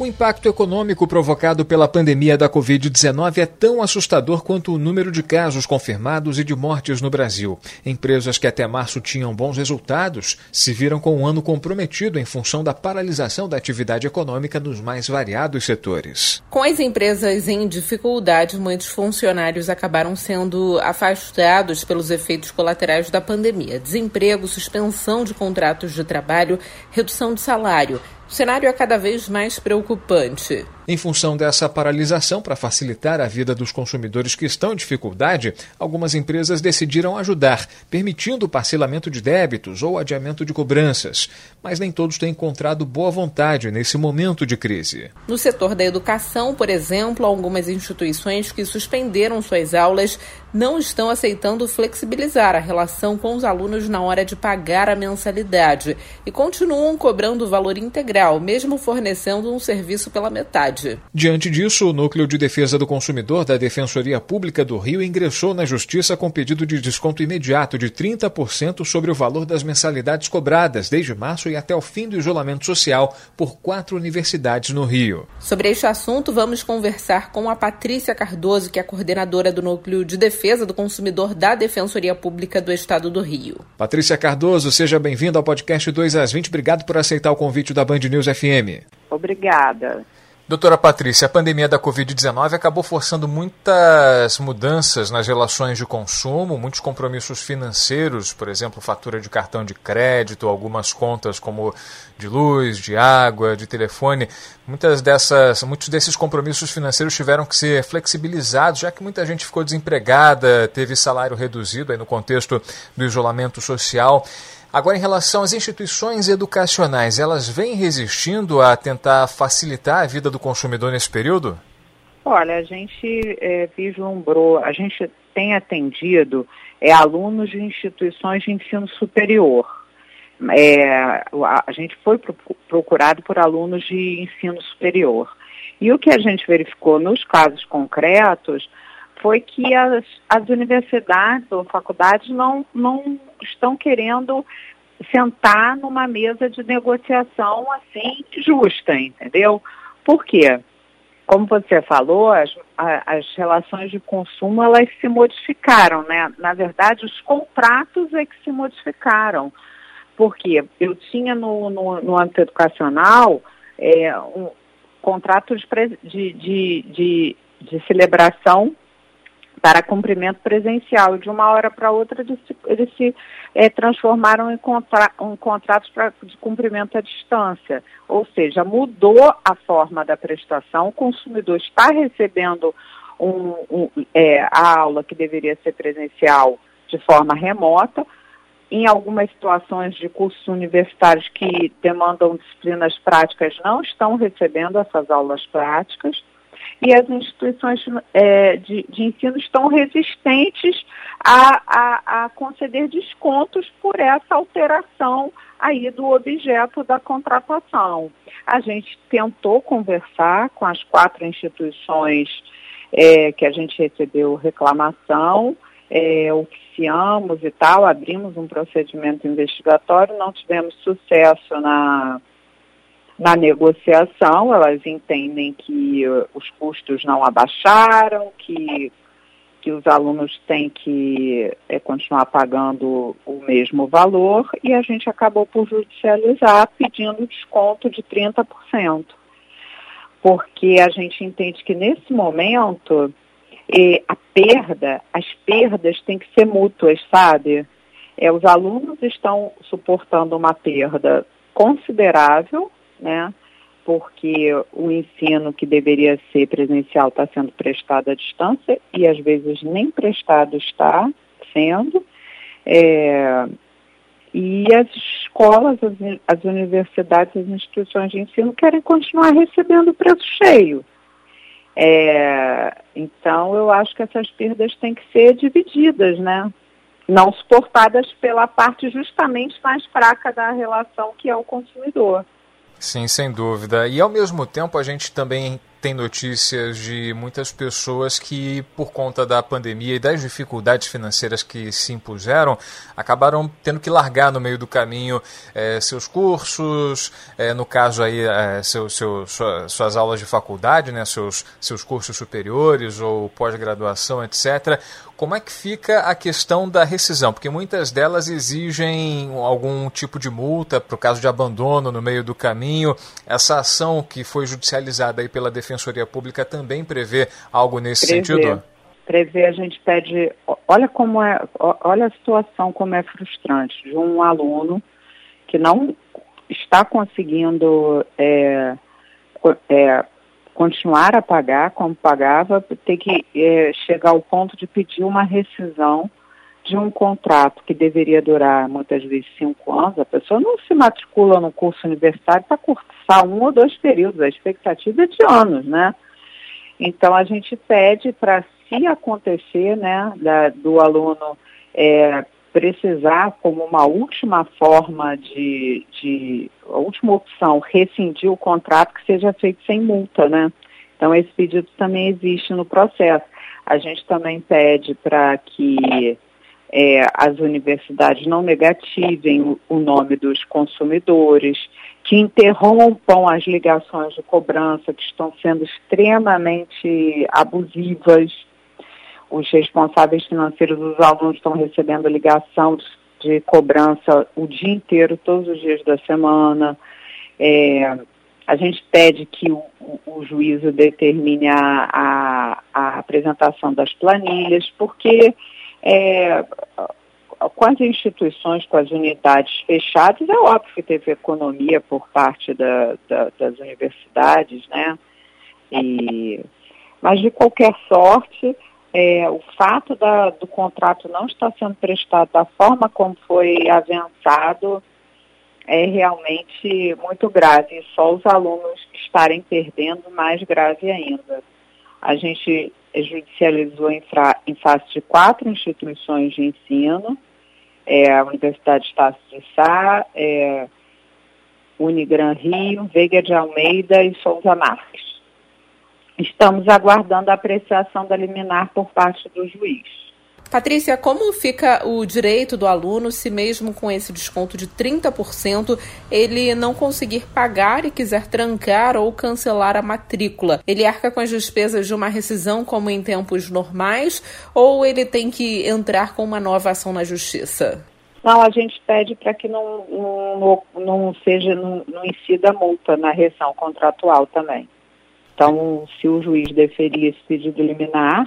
O impacto econômico provocado pela pandemia da Covid-19 é tão assustador quanto o número de casos confirmados e de mortes no Brasil. Empresas que até março tinham bons resultados se viram com um ano comprometido em função da paralisação da atividade econômica nos mais variados setores. Com as empresas em dificuldade, muitos funcionários acabaram sendo afastados pelos efeitos colaterais da pandemia: desemprego, suspensão de contratos de trabalho, redução de salário. O cenário é cada vez mais preocupante. Em função dessa paralisação para facilitar a vida dos consumidores que estão em dificuldade, algumas empresas decidiram ajudar, permitindo parcelamento de débitos ou adiamento de cobranças. Mas nem todos têm encontrado boa vontade nesse momento de crise. No setor da educação, por exemplo, algumas instituições que suspenderam suas aulas não estão aceitando flexibilizar a relação com os alunos na hora de pagar a mensalidade e continuam cobrando o valor integral, mesmo fornecendo um serviço pela metade. Diante disso, o Núcleo de Defesa do Consumidor da Defensoria Pública do Rio ingressou na Justiça com pedido de desconto imediato de 30% sobre o valor das mensalidades cobradas desde março e até o fim do isolamento social por quatro universidades no Rio. Sobre este assunto, vamos conversar com a Patrícia Cardoso, que é coordenadora do Núcleo de Defesa do Consumidor da Defensoria Pública do Estado do Rio. Patrícia Cardoso, seja bem-vinda ao podcast 2 às 20. Obrigado por aceitar o convite da Band News FM. Obrigada. Doutora Patrícia, a pandemia da Covid-19 acabou forçando muitas mudanças nas relações de consumo, muitos compromissos financeiros, por exemplo, fatura de cartão de crédito, algumas contas como de luz, de água, de telefone. Muitas dessas, muitos desses compromissos financeiros tiveram que ser flexibilizados, já que muita gente ficou desempregada, teve salário reduzido aí no contexto do isolamento social. Agora, em relação às instituições educacionais, elas vêm resistindo a tentar facilitar a vida do consumidor nesse período? Olha, a gente é, vislumbrou, a gente tem atendido é, alunos de instituições de ensino superior. É, a, gente foi pro, procurado por alunos de ensino superior. E o que a gente verificou nos casos concretos foi que as, as universidades ou faculdades não, não estão querendo sentar numa mesa de negociação assim justa, entendeu? Por quê? Como você falou, as, as relações de consumo elas se modificaram, né? Na verdade, os contratos é que se modificaram. Porque eu tinha no, no, no âmbito educacional é, um, contratos de, de, de, de celebração para cumprimento presencial. De uma hora para outra, eles se, eles se é, transformaram em, contra, em contratos pra, de cumprimento à distância. Ou seja, mudou a forma da prestação, o consumidor está recebendo um, um, é, a aula que deveria ser presencial de forma remota. Em algumas situações de cursos universitários que demandam disciplinas práticas, não estão recebendo essas aulas práticas e as instituições é, de, de, ensino estão resistentes a, a, a, conceder descontos por essa alteração aí do objeto da contratação. A gente tentou conversar com as quatro instituições é, que a gente recebeu reclamação, é, oficiamos e tal, abrimos um procedimento investigatório, não tivemos sucesso na na negociação, elas entendem que uh, os custos não abaixaram, que, que os alunos têm que é, continuar pagando o mesmo valor e a gente acabou por judicializar pedindo desconto de 30%. Porque a gente entende que nesse momento a perda, as perdas têm que ser mútuas, sabe? É, os alunos estão suportando uma perda considerável né? Porque o ensino que deveria ser presencial está sendo prestado à distância e às vezes nem prestado está sendo. É, e as escolas, as, as, universidades, as instituições de ensino querem continuar recebendo o preço cheio. É, então, eu acho que essas perdas têm que ser divididas, né? Não suportadas pela parte justamente mais fraca da relação, que é o consumidor. Sim, sem dúvida. E ao mesmo tempo a gente também tem notícias de muitas pessoas que, por conta da pandemia e das dificuldades financeiras que se impuseram, acabaram tendo que largar no meio do caminho é, seus cursos, é, no caso aí é, seu, seu, sua, suas aulas de faculdade, né, seus, seus cursos superiores ou pós-graduação, etc. Como é que fica a questão da rescisão? Porque muitas delas exigem algum tipo de multa para o caso de abandono no meio do caminho. Essa ação que foi judicializada aí pela Defensoria Pública também prevê algo nesse prevê. sentido? Prevê, a gente pede. Olha como é, olha a situação como é frustrante de um aluno que não está conseguindo é, é, continuar a pagar como pagava, ter que é, chegar ao ponto de pedir uma rescisão de um contrato que deveria durar muitas vezes cinco anos. A pessoa não se matricula no curso universitário para cursar um ou dois períodos, a expectativa é de anos, né? Então a gente pede para se acontecer, né, da, do aluno é, precisar como uma última forma de, de a última opção rescindir o contrato que seja feito sem multa, né? Então esse pedido também existe no processo. A gente também pede para que é, as universidades não negativem o, nome dos consumidores, que interrompam as ligações de cobrança que estão sendo extremamente abusivas os responsáveis financeiros dos alunos estão recebendo ligação de, de cobrança o dia inteiro, todos os dias da semana. É, a gente pede que o, o, juízo determine a, a, a, apresentação das planilhas, porque é, com as instituições, com as unidades fechadas, é óbvio que teve economia por parte da, da, das universidades, né? E, mas de qualquer sorte, é, o fato da, do contrato não estar sendo prestado da forma como foi avançado é realmente muito grave. Só os alunos estarem perdendo, mais grave ainda. A gente judicializou em, em face de quatro instituições de ensino, é, a Universidade Estácio de Sá, é, Unigran Rio, Veiga de Almeida e Souza Marques. Estamos aguardando a apreciação da liminar por parte do juiz. Patrícia, como fica o direito do aluno se mesmo com esse desconto de 30% ele não conseguir pagar e quiser trancar ou cancelar a matrícula? Ele arca com as despesas de uma rescisão como em tempos normais ou ele tem que entrar com uma nova ação na justiça? Não, a gente pede para que não, não, não seja, não, não incida multa na rescisão contratual também. Então, se o juiz deferir esse pedido liminar,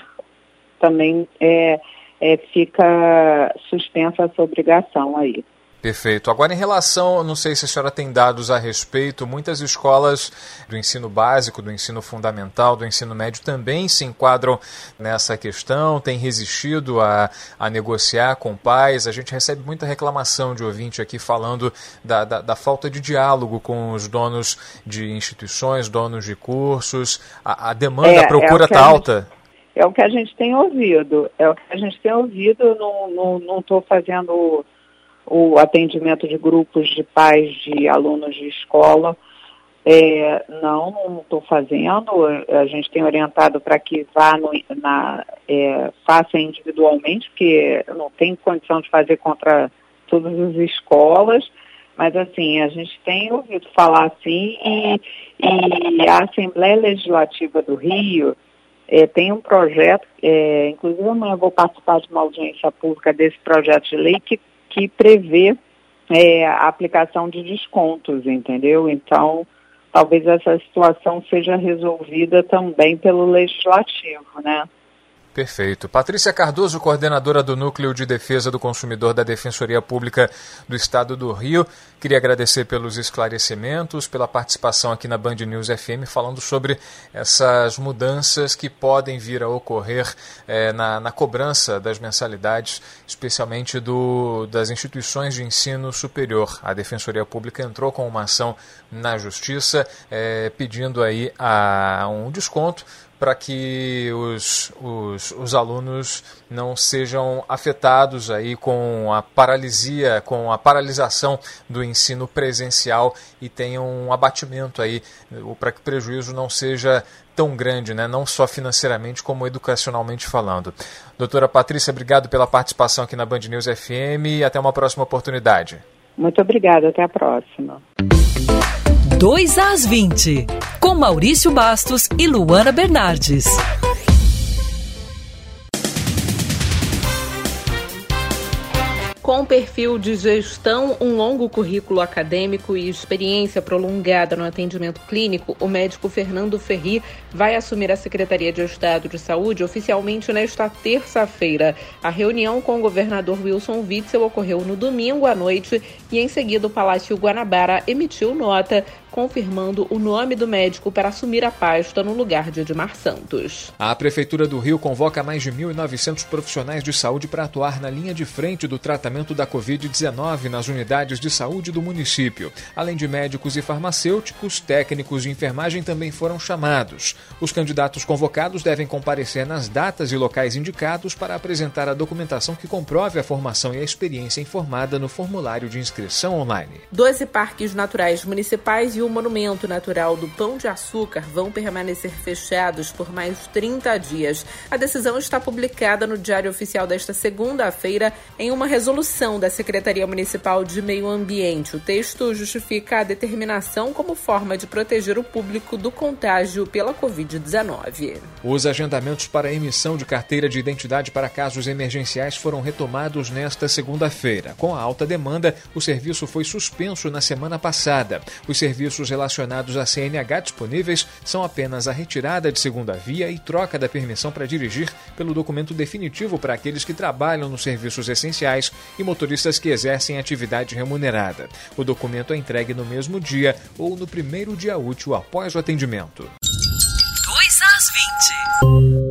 também é, é, fica suspensa essa obrigação aí. Perfeito. Agora, em relação, não sei se a senhora tem dados a respeito, muitas escolas do ensino básico, do ensino fundamental, do ensino médio também se enquadram nessa questão, têm resistido a, a negociar com pais. A gente recebe muita reclamação de ouvinte aqui falando da, da, da falta de diálogo com os donos de instituições, donos de cursos. A, a demanda, é, a procura está é alta. É o que a gente tem ouvido. É o que a gente tem ouvido. Não estou fazendo o atendimento de grupos de pais de alunos de escola. É, não, não estou fazendo. A gente tem orientado para que vá no, na, é, faça individualmente, porque não tem condição de fazer contra todas as escolas. Mas assim, a gente tem ouvido falar assim e, e a Assembleia Legislativa do Rio é, tem um projeto, é, inclusive amanhã vou participar de uma audiência pública desse projeto de lei que que prevê é, a aplicação de descontos, entendeu? Então, talvez essa situação seja resolvida também pelo legislativo, né? Perfeito. Patrícia Cardoso, coordenadora do Núcleo de Defesa do Consumidor da Defensoria Pública do Estado do Rio. Queria agradecer pelos esclarecimentos, pela participação aqui na Band News FM, falando sobre essas mudanças que podem vir a ocorrer eh, na, na, cobrança das mensalidades, especialmente do, das instituições de ensino superior. A Defensoria Pública entrou com uma ação na Justiça, eh, pedindo aí a, um desconto para que os, os, os alunos não sejam afetados aí com a paralisia, com a paralisação do ensino presencial e tenham um abatimento aí, para que o prejuízo não seja tão grande, né? não só financeiramente como educacionalmente falando. Doutora Patrícia, obrigado pela participação aqui na Band News FM e até uma próxima oportunidade. Muito obrigada, até a próxima. 2 às 20, com Maurício Bastos e Luana Bernardes. Com perfil de gestão, um longo currículo acadêmico e experiência prolongada no atendimento clínico, o médico Fernando Ferri vai assumir a Secretaria de Estado de Saúde oficialmente nesta terça-feira. A reunião com o governador Wilson Witzel ocorreu no domingo à noite e, em seguida, o Palácio Guanabara emitiu nota confirmando o nome do médico para assumir a pasta no lugar de Edmar Santos. A Prefeitura do Rio convoca mais de 1.900 profissionais de saúde para atuar na linha de frente do tratamento da Covid-19 nas unidades de saúde do município. Além de médicos e farmacêuticos, técnicos de enfermagem também foram chamados. Os candidatos convocados devem comparecer nas datas e locais indicados para apresentar a documentação que comprove a formação e a experiência informada no formulário de inscrição online. Doze parques naturais municipais e o Monumento Natural do Pão de Açúcar vão permanecer fechados por mais 30 dias. A decisão está publicada no Diário Oficial desta segunda-feira em uma resolução da Secretaria Municipal de Meio Ambiente. O texto justifica a determinação como forma de proteger o público do contágio pela Covid-19. Os agendamentos para a emissão de carteira de identidade para casos emergenciais foram retomados nesta segunda-feira. Com a alta demanda, o serviço foi suspenso na semana passada. Os serviços serviços relacionados à CNH disponíveis são apenas a retirada de segunda via e troca da permissão para dirigir pelo documento definitivo para aqueles que trabalham nos serviços essenciais e motoristas que exercem atividade remunerada. O documento é entregue no mesmo dia ou no primeiro dia útil após o atendimento. 2 às 20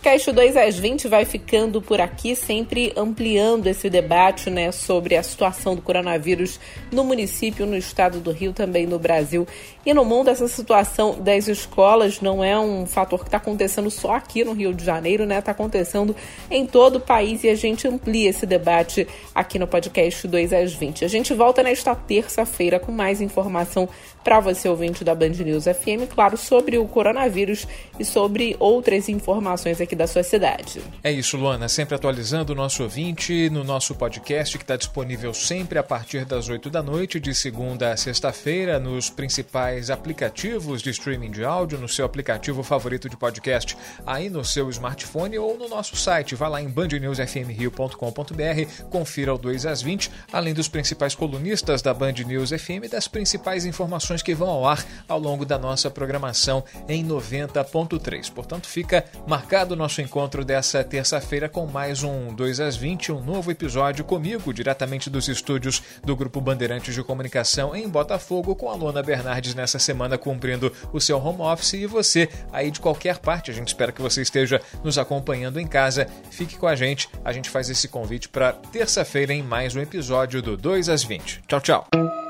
podcast 2 às 20 vai ficando por aqui, sempre ampliando esse debate né, sobre a situação do coronavírus no município, no estado do Rio, também no Brasil e no mundo. Essa situação das escolas não é um fator que está acontecendo só aqui no Rio de Janeiro, né? Está acontecendo em todo o país e a gente amplia esse debate aqui no podcast 2 às 20. A gente volta nesta terça-feira com mais informação para você, ouvinte da Band News FM, claro, sobre o coronavírus e sobre outras informações aqui da sua cidade. É isso, Luana, sempre atualizando o nosso ouvinte no nosso podcast que está disponível sempre a partir das 8 da noite, de segunda a sexta-feira, nos principais aplicativos de streaming de áudio, no seu aplicativo favorito de podcast, aí no seu smartphone ou no nosso site. Vá lá em bandnewsfmrio.com.br, confira o 2 às 20, além dos principais colunistas da Band News FM e das principais informações informações que vão ao ar ao longo da nossa programação em 90.3. Portanto, fica marcado o nosso encontro dessa terça-feira com mais um 2 às 20, um novo episódio comigo, diretamente dos estúdios do Grupo Bandeirantes de Comunicação em Botafogo, com a Lona Bernardes nessa semana cumprindo o seu home office e você aí de qualquer parte. A gente espera que você esteja nos acompanhando em casa. Fique com a gente. A gente faz esse convite para terça-feira em mais um episódio do 2 às 20. Tchau, tchau.